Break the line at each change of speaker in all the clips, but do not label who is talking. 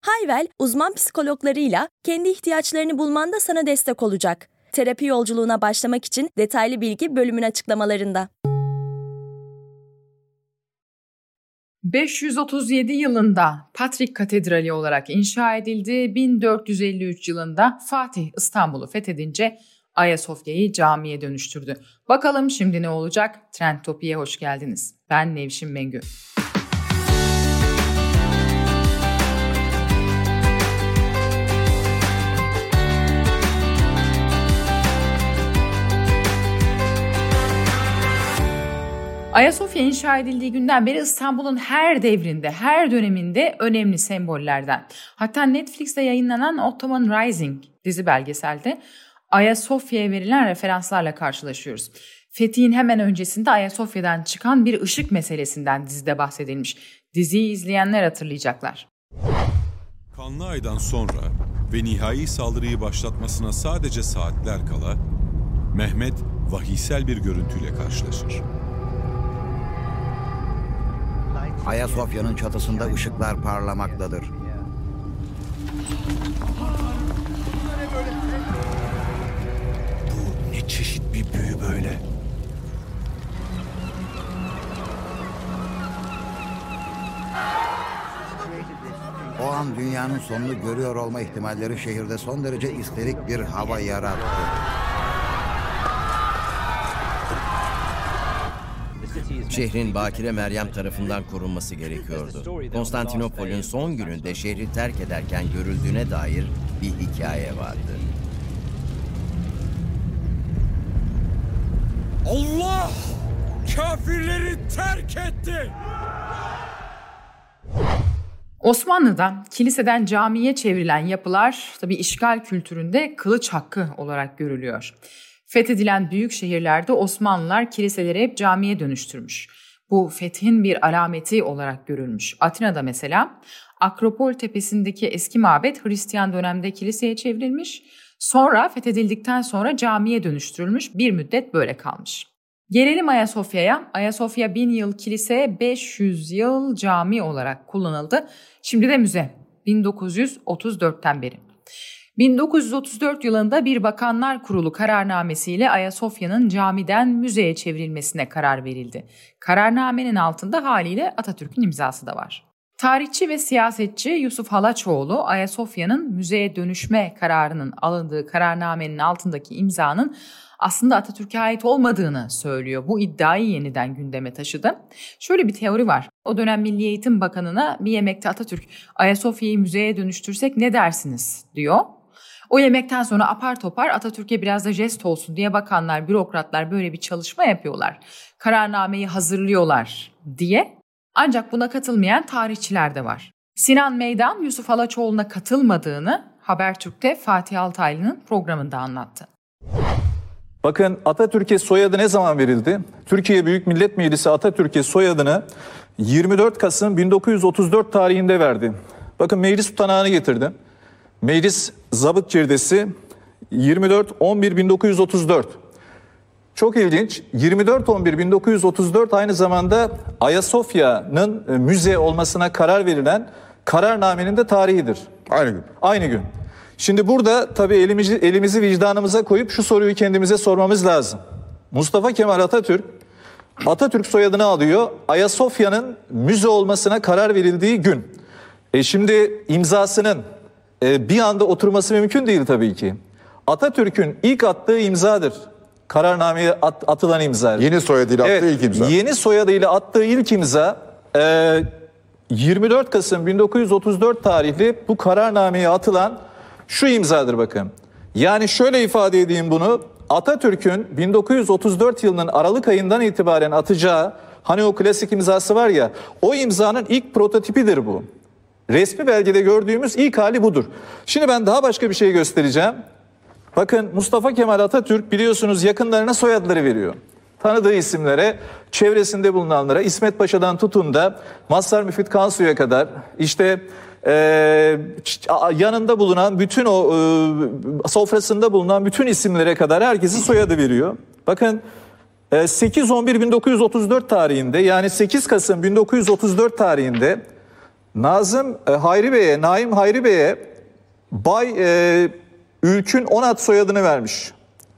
Hayvel, uzman psikologlarıyla kendi ihtiyaçlarını bulmanda sana destek olacak. Terapi yolculuğuna başlamak için detaylı bilgi bölümün açıklamalarında.
537 yılında Patrik Katedrali olarak inşa edildi. 1453 yılında Fatih İstanbul'u fethedince Ayasofya'yı camiye dönüştürdü. Bakalım şimdi ne olacak? Trend Topi'ye hoş geldiniz. Ben Nevşin Mengü. Ayasofya inşa edildiği günden beri İstanbul'un her devrinde, her döneminde önemli sembollerden. Hatta Netflix'te yayınlanan Ottoman Rising dizi belgeselde Ayasofya'ya verilen referanslarla karşılaşıyoruz. Fethi'nin hemen öncesinde Ayasofya'dan çıkan bir ışık meselesinden dizide bahsedilmiş. Diziyi izleyenler hatırlayacaklar.
Kanlı Ay'dan sonra ve nihai saldırıyı başlatmasına sadece saatler kala Mehmet vahiysel bir görüntüyle karşılaşır.
Ayasofya'nın çatısında ışıklar parlamaktadır.
Bu ne çeşit bir büyü böyle?
O an dünyanın sonunu görüyor olma ihtimalleri şehirde son derece isterik bir hava yarattı.
Şehrin Bakire Meryem tarafından korunması gerekiyordu. Konstantinopol'ün son gününde şehri terk ederken görüldüğüne dair bir hikaye vardı.
Allah kafirleri terk etti.
Osmanlı'da kiliseden camiye çevrilen yapılar tabi işgal kültüründe kılıç hakkı olarak görülüyor. Fethedilen büyük şehirlerde Osmanlılar kiliseleri hep camiye dönüştürmüş. Bu fethin bir alameti olarak görülmüş. Atina'da mesela Akropol tepesindeki eski mabet Hristiyan dönemde kiliseye çevrilmiş. Sonra fethedildikten sonra camiye dönüştürülmüş bir müddet böyle kalmış. Gelelim Ayasofya'ya. Ayasofya 1000 yıl kilise 500 yıl cami olarak kullanıldı. Şimdi de müze 1934'ten beri. 1934 yılında bir Bakanlar Kurulu kararnamesiyle Ayasofya'nın camiden müzeye çevrilmesine karar verildi. Kararnamenin altında haliyle Atatürk'ün imzası da var. Tarihçi ve siyasetçi Yusuf Halaçoğlu Ayasofya'nın müzeye dönüşme kararının alındığı kararnamenin altındaki imzanın aslında Atatürk'e ait olmadığını söylüyor. Bu iddiayı yeniden gündeme taşıdı. Şöyle bir teori var. O dönem Milli Eğitim Bakanı'na bir yemekte Atatürk Ayasofya'yı müzeye dönüştürsek ne dersiniz diyor. O yemekten sonra apar topar Atatürk'e biraz da jest olsun diye bakanlar, bürokratlar böyle bir çalışma yapıyorlar. Kararnameyi hazırlıyorlar diye. Ancak buna katılmayan tarihçiler de var. Sinan Meydan Yusuf Alaçoğlu'na katılmadığını Habertürk'te Fatih Altaylı'nın programında anlattı.
Bakın Atatürk'e soyadı ne zaman verildi? Türkiye Büyük Millet Meclisi Atatürk'e soyadını 24 Kasım 1934 tarihinde verdi. Bakın meclis tutanağını getirdim. Meclis zabıt cirdesi 24-11-1934. Çok ilginç. 24-11-1934 aynı zamanda Ayasofya'nın e, müze olmasına karar verilen kararnamenin de tarihidir.
Aynı gün.
Aynı gün. Şimdi burada tabii elimizi, elimizi vicdanımıza koyup şu soruyu kendimize sormamız lazım. Mustafa Kemal Atatürk, Atatürk soyadını alıyor. Ayasofya'nın müze olmasına karar verildiği gün. E şimdi imzasının e, bir anda oturması mümkün değil tabii ki. Atatürk'ün ilk attığı imzadır. Kararnameye at, atılan imza.
Yeni soyadıyla attığı
Evet,
ilk imza.
Yeni soyadıyla attığı ilk imza e, 24 Kasım 1934 tarihli bu kararnameye atılan şu imzadır bakın. Yani şöyle ifade edeyim bunu. Atatürk'ün 1934 yılının Aralık ayından itibaren atacağı hani o klasik imzası var ya o imzanın ilk prototipidir bu. Resmi belgede gördüğümüz ilk hali budur. Şimdi ben daha başka bir şey göstereceğim. Bakın Mustafa Kemal Atatürk biliyorsunuz yakınlarına soyadları veriyor. Tanıdığı isimlere, çevresinde bulunanlara İsmet Paşa'dan tutun da Mazhar Müfit Kansu'ya kadar işte e, yanında bulunan bütün o e, sofrasında bulunan bütün isimlere kadar herkesin soyadı veriyor. Bakın 8-11-1934 e, tarihinde yani 8 Kasım 1934 tarihinde Nazım e, Hayri Bey'e, Naim Hayri Bey'e Bay e, Ülkün Onat soyadını vermiş.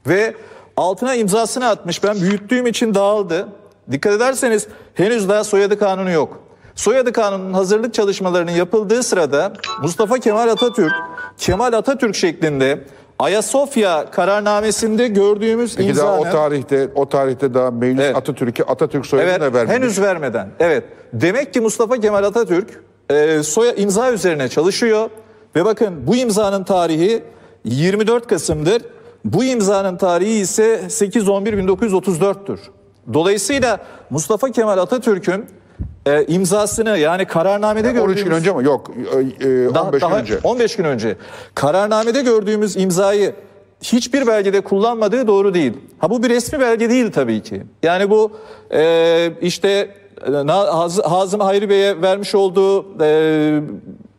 Ve altına imzasını atmış. Ben büyüttüğüm için dağıldı. Dikkat ederseniz henüz daha soyadı kanunu yok. Soyadı kanunun hazırlık çalışmalarının yapıldığı sırada Mustafa Kemal Atatürk, Kemal Atatürk şeklinde Ayasofya kararnamesinde gördüğümüz
Peki
imzanın...
daha o tarihte o tarihte daha meclis
Evet.
Atatürk'e Atatürk soyadını
Evet,
da vermemiş.
henüz vermeden. Evet. Demek ki Mustafa Kemal Atatürk e, soya imza üzerine çalışıyor ve bakın bu imzanın tarihi 24 Kasım'dır. Bu imzanın tarihi ise 8-11-1934'tür. Dolayısıyla Mustafa Kemal Atatürk'ün e, imzasını yani kararnamede
13 gün
gördüğümüz...
önce ama yok e, e,
Daha-
15
daha
gün önce.
15 gün önce. Kararnamede gördüğümüz imzayı hiçbir belgede kullanmadığı doğru değil. Ha bu bir resmi belge değil tabii ki. Yani bu e, işte Hazım Hayri Bey'e vermiş olduğu e,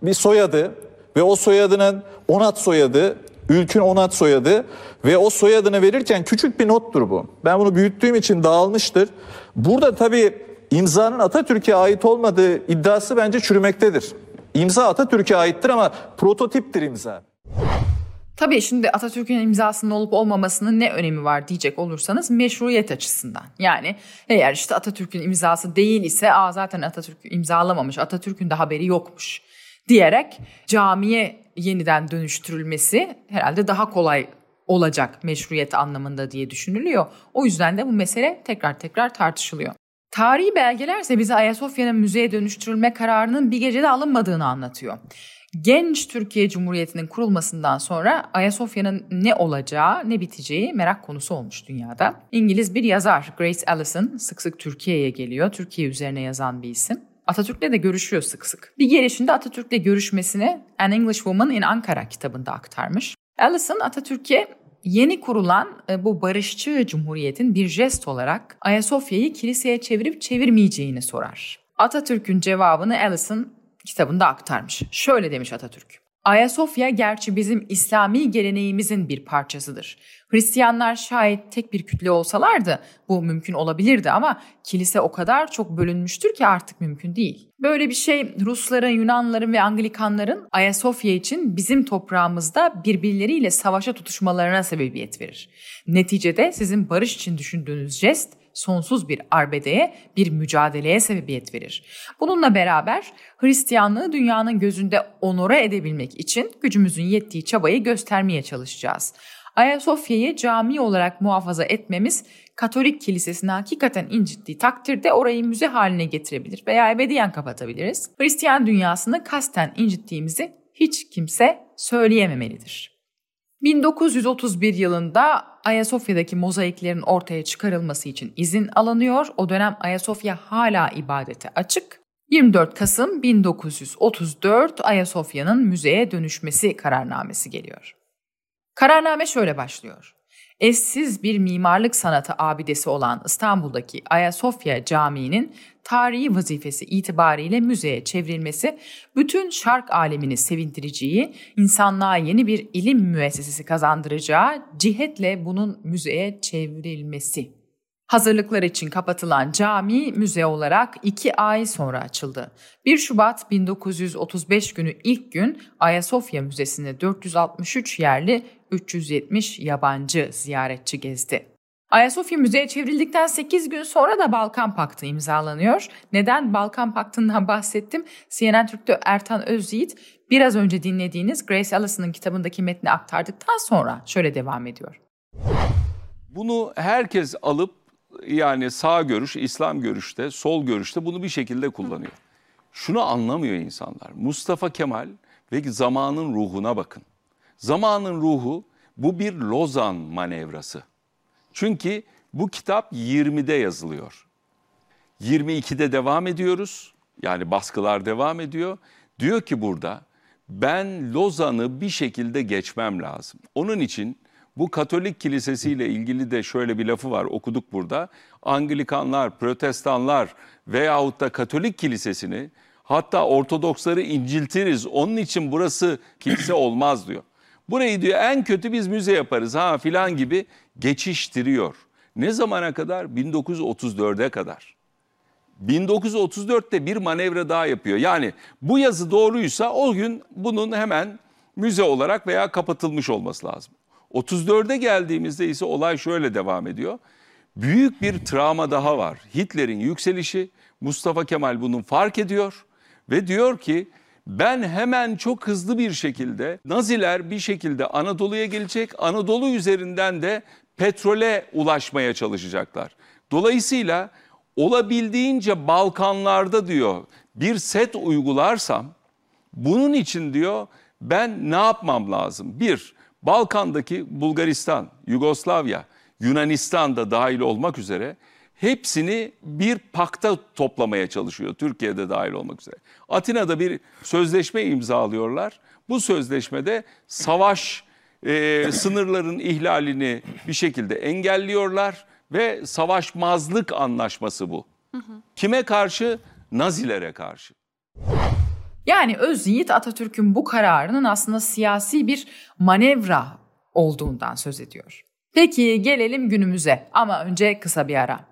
bir soyadı ve o soyadının Onat soyadı, Ülkün Onat soyadı ve o soyadını verirken küçük bir nottur bu. Ben bunu büyüttüğüm için dağılmıştır. Burada tabii imzanın Atatürk'e ait olmadığı iddiası bence çürümektedir. İmza Atatürk'e aittir ama prototiptir imza.
Tabii şimdi Atatürk'ün imzasının olup olmamasının ne önemi var diyecek olursanız meşruiyet açısından. Yani eğer işte Atatürk'ün imzası değil ise Aa, zaten Atatürk imzalamamış, Atatürk'ün de haberi yokmuş diyerek camiye yeniden dönüştürülmesi herhalde daha kolay olacak meşruiyet anlamında diye düşünülüyor. O yüzden de bu mesele tekrar tekrar tartışılıyor. Tarihi belgeler ise bize Ayasofya'nın müzeye dönüştürülme kararının bir gecede alınmadığını anlatıyor. Genç Türkiye Cumhuriyeti'nin kurulmasından sonra Ayasofya'nın ne olacağı ne biteceği merak konusu olmuş dünyada. İngiliz bir yazar Grace Allison sık sık Türkiye'ye geliyor. Türkiye üzerine yazan bir isim. Atatürk'le de görüşüyor sık sık. Bir gelişinde Atatürk'le görüşmesini An English Woman in Ankara kitabında aktarmış. Allison Atatürk'e yeni kurulan e, bu barışçı cumhuriyetin bir jest olarak Ayasofya'yı kiliseye çevirip çevirmeyeceğini sorar. Atatürk'ün cevabını Allison kitabında aktarmış. Şöyle demiş Atatürk. Ayasofya gerçi bizim İslami geleneğimizin bir parçasıdır. Hristiyanlar şayet tek bir kütle olsalardı bu mümkün olabilirdi ama kilise o kadar çok bölünmüştür ki artık mümkün değil. Böyle bir şey Rusların, Yunanların ve Anglikanların Ayasofya için bizim toprağımızda birbirleriyle savaşa tutuşmalarına sebebiyet verir. Neticede sizin barış için düşündüğünüz jest sonsuz bir arbedeye, bir mücadeleye sebebiyet verir. Bununla beraber Hristiyanlığı dünyanın gözünde onore edebilmek için gücümüzün yettiği çabayı göstermeye çalışacağız. Ayasofya'yı cami olarak muhafaza etmemiz Katolik kilisesini hakikaten incittiği takdirde orayı müze haline getirebilir veya ebediyen kapatabiliriz. Hristiyan dünyasını kasten incittiğimizi hiç kimse söyleyememelidir. 1931 yılında Ayasofya'daki mozaiklerin ortaya çıkarılması için izin alınıyor. O dönem Ayasofya hala ibadete açık. 24 Kasım 1934 Ayasofya'nın müzeye dönüşmesi kararnamesi geliyor. Kararname şöyle başlıyor. Eşsiz bir mimarlık sanatı abidesi olan İstanbul'daki Ayasofya Camii'nin tarihi vazifesi itibariyle müzeye çevrilmesi bütün şark alemini sevindireceği, insanlığa yeni bir ilim müessesesi kazandıracağı cihetle bunun müzeye çevrilmesi. Hazırlıklar için kapatılan cami müze olarak iki ay sonra açıldı. 1 Şubat 1935 günü ilk gün Ayasofya Müzesi'ni 463 yerli 370 yabancı ziyaretçi gezdi. Ayasofya müzeye çevrildikten 8 gün sonra da Balkan Paktı imzalanıyor. Neden Balkan Paktı'ndan bahsettim? CNN Türk'te Ertan Özyiğit biraz önce dinlediğiniz Grace Allison'ın kitabındaki metni aktardıktan sonra şöyle devam ediyor.
Bunu herkes alıp yani sağ görüş, İslam görüşte, sol görüşte bunu bir şekilde kullanıyor. Şunu anlamıyor insanlar. Mustafa Kemal ve zamanın ruhuna bakın. Zamanın ruhu bu bir Lozan manevrası. Çünkü bu kitap 20'de yazılıyor. 22'de devam ediyoruz. Yani baskılar devam ediyor. Diyor ki burada ben Lozan'ı bir şekilde geçmem lazım. Onun için Bu Katolik kilisesiyle ilgili de şöyle bir lafı var okuduk burada. Anglikanlar, protestanlar veyahut da Katolik kilisesini hatta Ortodoksları inciltiriz. Onun için burası kilise olmaz diyor. Burayı diyor en kötü biz müze yaparız ha filan gibi geçiştiriyor. Ne zamana kadar? 1934'e kadar. 1934'te bir manevra daha yapıyor. Yani bu yazı doğruysa o gün bunun hemen müze olarak veya kapatılmış olması lazım. 34'e geldiğimizde ise olay şöyle devam ediyor. Büyük bir travma daha var. Hitler'in yükselişi, Mustafa Kemal bunu fark ediyor ve diyor ki ben hemen çok hızlı bir şekilde Naziler bir şekilde Anadolu'ya gelecek. Anadolu üzerinden de petrole ulaşmaya çalışacaklar. Dolayısıyla olabildiğince Balkanlarda diyor bir set uygularsam bunun için diyor ben ne yapmam lazım? Bir, Balkan'daki Bulgaristan, Yugoslavya, Yunanistan da dahil olmak üzere hepsini bir pakta toplamaya çalışıyor. Türkiye'de dahil olmak üzere. Atina'da bir sözleşme imzalıyorlar. Bu sözleşmede savaş e, sınırların ihlalini bir şekilde engelliyorlar ve savaşmazlık anlaşması bu. Kime karşı? Nazilere karşı.
Yani öz yiğit Atatürk'ün bu kararının aslında siyasi bir manevra olduğundan söz ediyor. Peki gelelim günümüze ama önce kısa bir ara.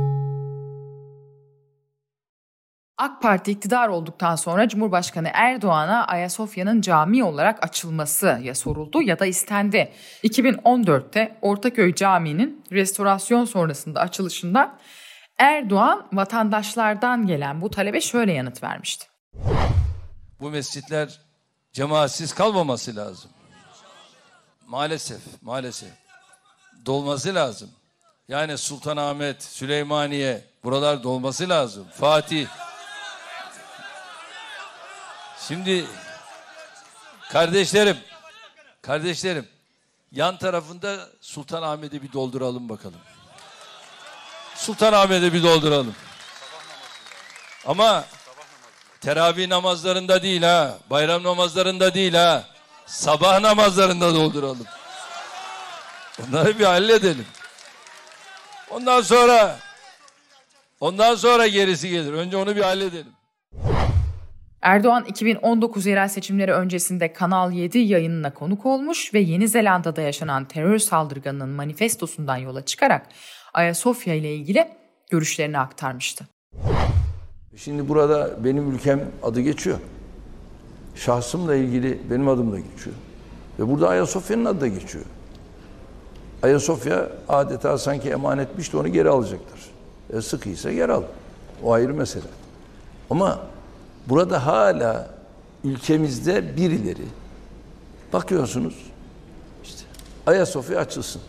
AK Parti iktidar olduktan sonra Cumhurbaşkanı Erdoğan'a Ayasofya'nın cami olarak açılması ya soruldu ya da istendi. 2014'te Ortaköy Camii'nin restorasyon sonrasında açılışında Erdoğan vatandaşlardan gelen bu talebe şöyle yanıt vermişti.
Bu mescitler cemaatsiz kalmaması lazım. Maalesef, maalesef. Dolması lazım. Yani Sultanahmet, Süleymaniye buralar dolması lazım. Fatih. Şimdi kardeşlerim, kardeşlerim yan tarafında Sultanahmet'i bir dolduralım bakalım. Sultanahmet'i bir dolduralım. Ama teravih namazlarında değil ha, bayram namazlarında değil ha, sabah namazlarında dolduralım. Onları bir halledelim. Ondan sonra ondan sonra gerisi gelir. Önce onu bir halledelim.
Erdoğan 2019 yerel seçimleri öncesinde Kanal 7 yayınına konuk olmuş ve Yeni Zelanda'da yaşanan terör saldırganının manifestosundan yola çıkarak Ayasofya ile ilgili görüşlerini aktarmıştı.
Şimdi burada benim ülkem adı geçiyor. Şahsımla ilgili benim adım da geçiyor. Ve burada Ayasofya'nın adı da geçiyor. Ayasofya adeta sanki emanetmiş de onu geri alacaklar. E sıkıysa geri al. O ayrı mesele. Ama burada hala ülkemizde birileri bakıyorsunuz işte Ayasofya açılsın.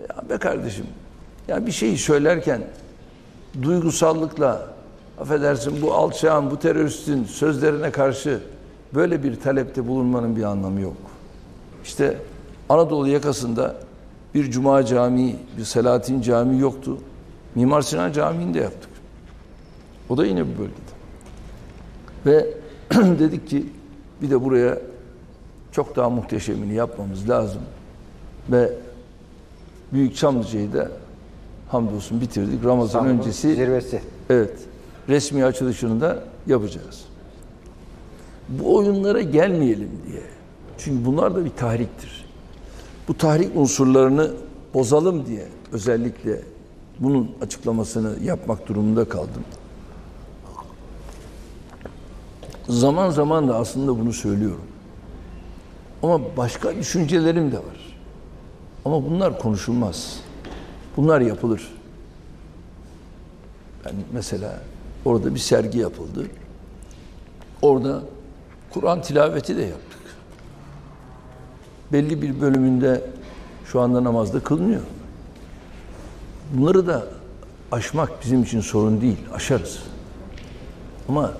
Ya be kardeşim ya bir şeyi söylerken duygusallıkla affedersin bu alçağın, bu teröristin sözlerine karşı böyle bir talepte bulunmanın bir anlamı yok. İşte Anadolu yakasında bir Cuma Camii, bir Selahattin Camii yoktu. Mimar Sinan Camii'ni de yaptık. O da yine bu bölgede. Ve dedik ki bir de buraya çok daha muhteşemini yapmamız lazım. Ve Büyük Çamlıca'yı da hamdolsun bitirdik. Ramazan
İstanbul'un
öncesi
zirvesi.
Evet. Resmi açılışını da yapacağız. Bu oyunlara gelmeyelim diye. Çünkü bunlar da bir tahriktir. Bu tahrik unsurlarını bozalım diye özellikle bunun açıklamasını yapmak durumunda kaldım. Zaman zaman da aslında bunu söylüyorum. Ama başka düşüncelerim de var. Ama bunlar konuşulmaz. Bunlar yapılır. Yani mesela orada bir sergi yapıldı. Orada Kur'an tilaveti de yaptık. Belli bir bölümünde şu anda namazda kılınıyor. Bunları da aşmak bizim için sorun değil, aşarız. Ama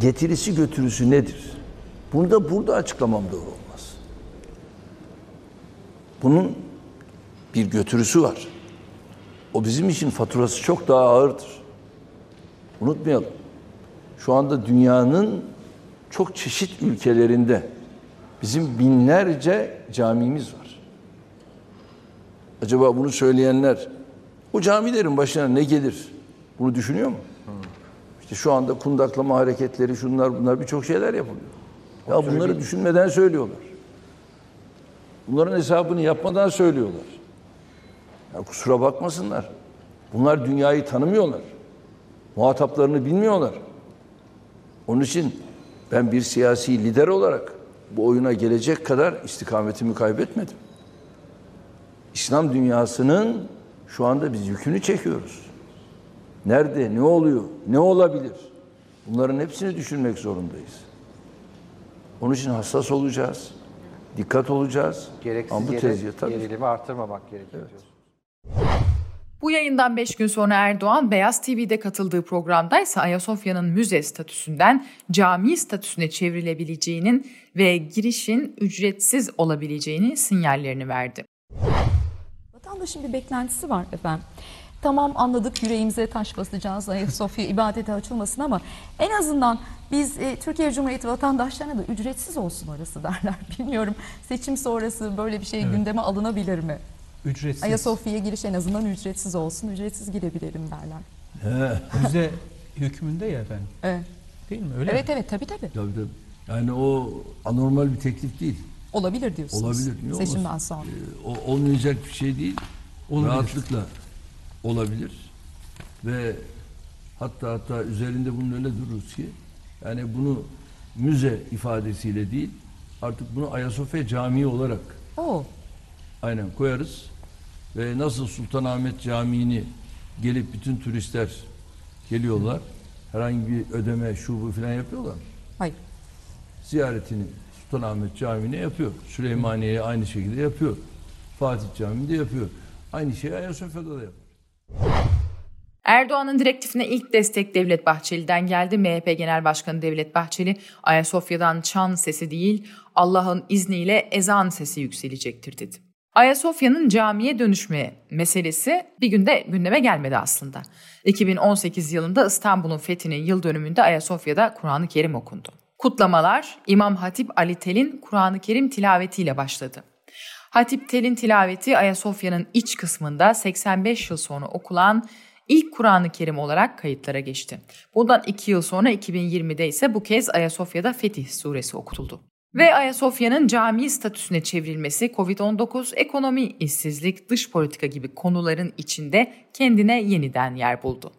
getirisi götürüsü nedir? Bunu da burada açıklamam doğru olmaz. Bunun bir götürüsü var. O bizim için faturası çok daha ağırdır. Unutmayalım. Şu anda dünyanın çok çeşit ülkelerinde bizim binlerce camimiz var. Acaba bunu söyleyenler bu camilerin başına ne gelir? Bunu düşünüyor mu? İşte şu anda kundaklama hareketleri, şunlar bunlar birçok şeyler yapılıyor. Ya bunları düşünmeden söylüyorlar. Bunların hesabını yapmadan söylüyorlar. Ya kusura bakmasınlar. Bunlar dünyayı tanımıyorlar. Muhataplarını bilmiyorlar. Onun için ben bir siyasi lider olarak bu oyuna gelecek kadar istikametimi kaybetmedim. İslam dünyasının şu anda biz yükünü çekiyoruz. Nerede, ne oluyor, ne olabilir? Bunların hepsini düşünmek zorundayız. Onun için hassas olacağız, dikkat olacağız.
Gereksiz
Ama bu
yere
tezgah tabii.
gerilimi artırmamak gerekiyor diyorsun.
Bu yayından 5 gün sonra Erdoğan Beyaz TV'de katıldığı programda ise Ayasofya'nın müze statüsünden cami statüsüne çevrilebileceğinin ve girişin ücretsiz olabileceğini sinyallerini verdi.
Vatandaşın bir beklentisi var efendim. Tamam anladık yüreğimize taş basacağız Ayasofya ibadete açılmasın ama en azından biz e, Türkiye Cumhuriyeti vatandaşlarına da ücretsiz olsun orası derler. Bilmiyorum seçim sonrası böyle bir şey
Evet.
gündeme alınabilir mi?
Ücretsiz.
Ayasofya'ya giriş en azından ücretsiz olsun, ücretsiz girebilirim derler.
Müze hükmünde ya efendim.
Evet.
Değil mi? Öyle
evet
mi?
evet tabii tabii.
Tabii tabii. Yani o anormal bir teklif değil.
Olabilir diyorsunuz.
Olabilir. Niye olmasın?
Seçimden sonra.
Ee, o, olmayacak bir şey değil.
Olabilir.
Rahatlıkla olabilir. Ve hatta hatta üzerinde bunun öyle dururuz ki yani bunu müze ifadesiyle değil artık bunu Ayasofya Camii olarak
Oo.
aynen koyarız. Ve nasıl Sultanahmet Camii'ni gelip bütün turistler geliyorlar. Herhangi bir ödeme şu bu falan yapıyorlar. mı?
Hayır.
ziyaretini Sultanahmet Camii'ne yapıyor. Süleymaniye'ye aynı şekilde yapıyor. Fatih Camii'nde yapıyor. Aynı şeyi Ayasofya'da da yapıyor.
Erdoğan'ın direktifine ilk destek Devlet Bahçeli'den geldi. MHP Genel Başkanı Devlet Bahçeli, Ayasofya'dan çan sesi değil, Allah'ın izniyle ezan sesi yükselecektir dedi. Ayasofya'nın camiye dönüşme meselesi bir günde gündeme gelmedi aslında. 2018 yılında İstanbul'un fethinin yıl dönümünde Ayasofya'da Kur'an-ı Kerim okundu. Kutlamalar İmam Hatip Ali Tel'in Kur'an-ı Kerim tilavetiyle başladı. Hatip Tel'in tilaveti Ayasofya'nın iç kısmında 85 yıl sonra okulan ilk Kur'an-ı Kerim olarak kayıtlara geçti. Bundan 2 yıl sonra 2020'de ise bu kez Ayasofya'da Fetih suresi okutuldu. Ve Ayasofya'nın cami statüsüne çevrilmesi Covid-19, ekonomi, işsizlik, dış politika gibi konuların içinde kendine yeniden yer buldu.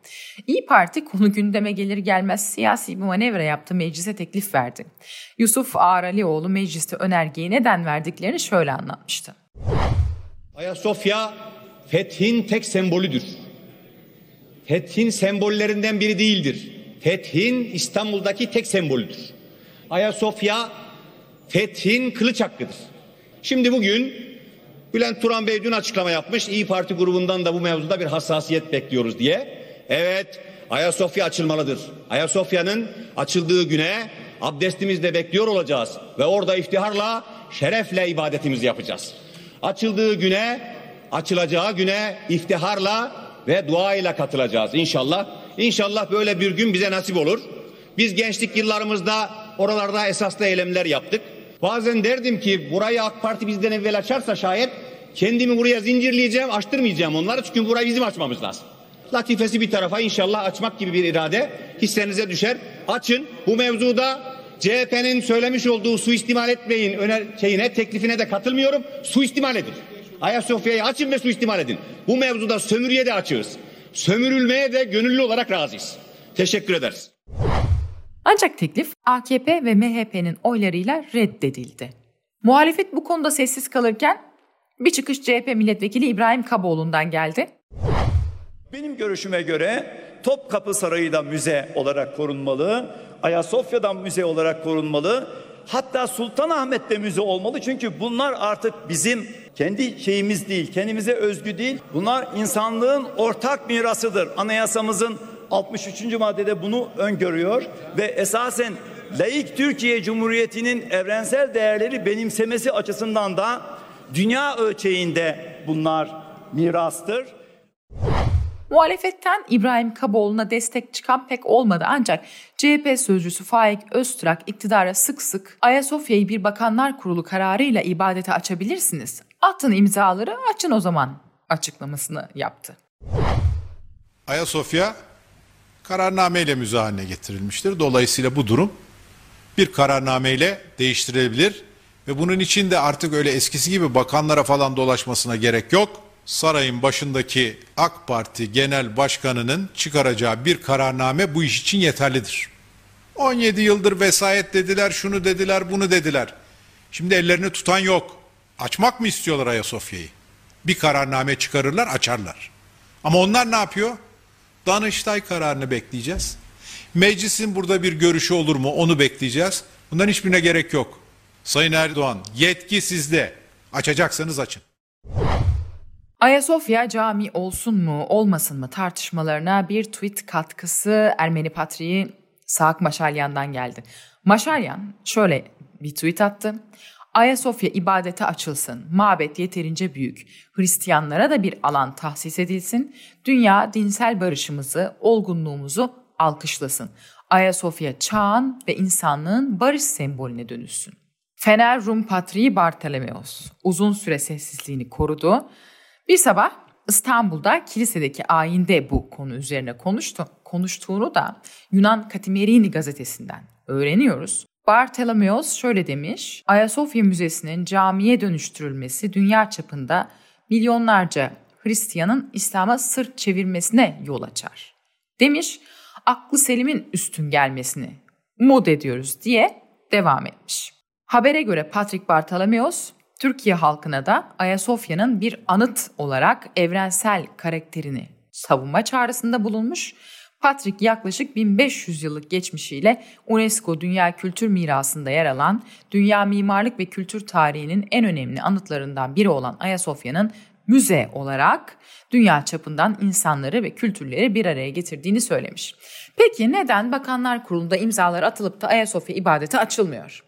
İyi Parti konu gündeme gelir gelmez siyasi bir manevra yaptı, meclise teklif verdi. Yusuf Ağralioğlu mecliste önergeyi neden verdiklerini şöyle anlatmıştı.
Ayasofya fethin tek sembolüdür. Fethin sembollerinden biri değildir. Fethin İstanbul'daki tek sembolüdür. Ayasofya fethin kılıç hakkıdır. Şimdi bugün Bülent Turan Bey dün açıklama yapmış. İyi Parti grubundan da bu mevzuda bir hassasiyet bekliyoruz diye. Evet Ayasofya açılmalıdır. Ayasofya'nın açıldığı güne abdestimizle bekliyor olacağız. Ve orada iftiharla, şerefle ibadetimizi yapacağız. Açıldığı güne, açılacağı güne iftiharla ve duayla katılacağız inşallah. İnşallah böyle bir gün bize nasip olur. Biz gençlik yıllarımızda oralarda esaslı eylemler yaptık. Bazen derdim ki burayı AK Parti bizden evvel açarsa şayet kendimi buraya zincirleyeceğim, açtırmayacağım onları çünkü burayı bizim açmamız lazım. Latifesi bir tarafa inşallah açmak gibi bir irade hissenize düşer. Açın. Bu mevzuda CHP'nin söylemiş olduğu suistimal etmeyin öner şeyine, teklifine de katılmıyorum. Suistimal edin. Ayasofya'yı açın ve suistimal edin. Bu mevzuda sömürüye de açığız. Sömürülmeye de gönüllü olarak razıyız. Teşekkür ederiz.
Ancak teklif AKP ve MHP'nin oylarıyla reddedildi. Muhalefet bu konuda sessiz kalırken bir çıkış CHP milletvekili İbrahim Kaboğlu'ndan geldi.
Benim görüşüme göre Topkapı Sarayı da müze olarak korunmalı. Ayasofya'dan müze olarak korunmalı. Hatta Sultanahmet'te müze olmalı. Çünkü bunlar artık bizim kendi şeyimiz değil, kendimize özgü değil. Bunlar insanlığın ortak mirasıdır. Anayasamızın 63. maddede bunu öngörüyor ve esasen laik Türkiye Cumhuriyeti'nin evrensel değerleri benimsemesi açısından da dünya ölçeğinde bunlar mirastır.
Muhalefetten İbrahim Kaboğlu'na destek çıkan pek olmadı ancak CHP sözcüsü Faik Öztürk iktidara sık sık Ayasofya'yı bir bakanlar kurulu kararıyla ibadete açabilirsiniz. Atın imzaları açın o zaman açıklamasını yaptı.
Ayasofya kararnameyle müze getirilmiştir. Dolayısıyla bu durum bir kararnameyle değiştirilebilir ve bunun için de artık öyle eskisi gibi bakanlara falan dolaşmasına gerek yok. Sarayın başındaki AK Parti Genel Başkanı'nın çıkaracağı bir kararname bu iş için yeterlidir. 17 yıldır vesayet dediler, şunu dediler, bunu dediler. Şimdi ellerini tutan yok. Açmak mı istiyorlar Ayasofya'yı? Bir kararname çıkarırlar, açarlar. Ama onlar ne yapıyor? Danıştay kararını bekleyeceğiz. Meclisin burada bir görüşü olur mu onu bekleyeceğiz. Bundan hiçbirine gerek yok. Sayın Erdoğan yetki sizde. Açacaksanız açın.
Ayasofya cami olsun mu olmasın mı tartışmalarına bir tweet katkısı Ermeni Patriği Saak Maşalyan'dan geldi. Maşalyan şöyle bir tweet attı. Ayasofya ibadete açılsın, mabet yeterince büyük, Hristiyanlara da bir alan tahsis edilsin, dünya dinsel barışımızı, olgunluğumuzu alkışlasın. Ayasofya çağın ve insanlığın barış sembolüne dönüşsün. Fener Rum Patriği Bartolomeos uzun süre sessizliğini korudu. Bir sabah İstanbul'da kilisedeki ayinde bu konu üzerine konuştu. Konuştuğunu da Yunan Katimerini gazetesinden öğreniyoruz. Bartolomeos şöyle demiş, Ayasofya Müzesi'nin camiye dönüştürülmesi dünya çapında milyonlarca Hristiyanın İslam'a sırt çevirmesine yol açar. Demiş, aklı selimin üstün gelmesini umut ediyoruz diye devam etmiş. Habere göre Patrick Bartolomeos, Türkiye halkına da Ayasofya'nın bir anıt olarak evrensel karakterini savunma çağrısında bulunmuş. Patrick yaklaşık 1500 yıllık geçmişiyle UNESCO Dünya Kültür Mirası'nda yer alan dünya mimarlık ve kültür tarihinin en önemli anıtlarından biri olan Ayasofya'nın müze olarak dünya çapından insanları ve kültürleri bir araya getirdiğini söylemiş. Peki neden Bakanlar Kurulu'nda imzalar atılıp da Ayasofya ibadete açılmıyor?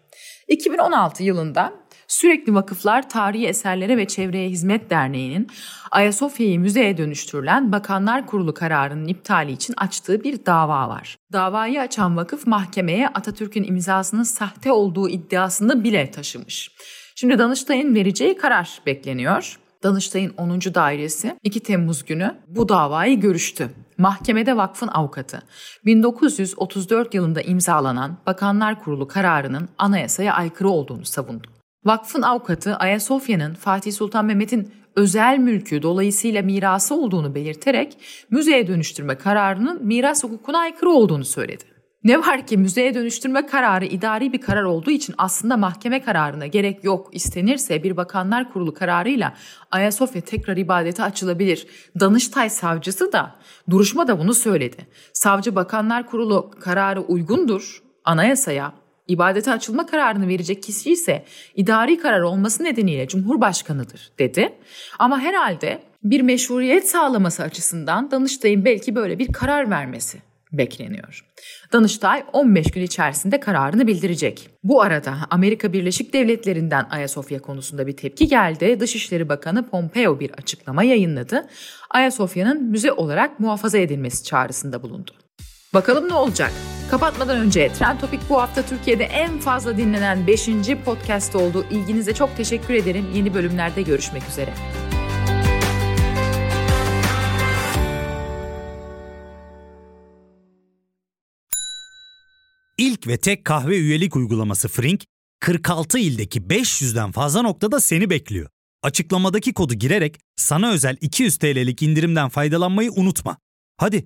2016 yılında Sürekli Vakıflar Tarihi Eserlere ve Çevreye Hizmet Derneği'nin Ayasofya'yı müzeye dönüştürülen Bakanlar Kurulu kararının iptali için açtığı bir dava var. Davayı açan vakıf mahkemeye Atatürk'ün imzasının sahte olduğu iddiasını bile taşımış. Şimdi Danıştay'ın vereceği karar bekleniyor. Danıştay'ın 10. dairesi 2 Temmuz günü bu davayı görüştü. Mahkemede vakfın avukatı 1934 yılında imzalanan Bakanlar Kurulu kararının anayasaya aykırı olduğunu savundu. Vakfın avukatı Ayasofya'nın Fatih Sultan Mehmet'in özel mülkü dolayısıyla mirası olduğunu belirterek müzeye dönüştürme kararının miras hukukuna aykırı olduğunu söyledi. Ne var ki müzeye dönüştürme kararı idari bir karar olduğu için aslında mahkeme kararına gerek yok. İstenirse bir bakanlar kurulu kararıyla Ayasofya tekrar ibadete açılabilir. Danıştay savcısı da duruşma da bunu söyledi. Savcı bakanlar kurulu kararı uygundur anayasaya ibadete açılma kararını verecek kişi ise idari karar olması nedeniyle Cumhurbaşkanıdır dedi. Ama herhalde bir meşruiyet sağlaması açısından Danıştay'ın belki böyle bir karar vermesi bekleniyor. Danıştay 15 gün içerisinde kararını bildirecek. Bu arada Amerika Birleşik Devletleri'nden Ayasofya konusunda bir tepki geldi. Dışişleri Bakanı Pompeo bir açıklama yayınladı. Ayasofya'nın müze olarak muhafaza edilmesi çağrısında bulundu. Bakalım ne olacak? Kapatmadan önce Trend Topic bu hafta Türkiye'de en fazla dinlenen 5. podcast oldu. İlginize çok teşekkür ederim. Yeni bölümlerde görüşmek üzere.
İlk ve tek kahve üyelik uygulaması Frink, 46 ildeki 500'den fazla noktada seni bekliyor. Açıklamadaki kodu girerek sana özel 200 TL'lik indirimden faydalanmayı unutma. Hadi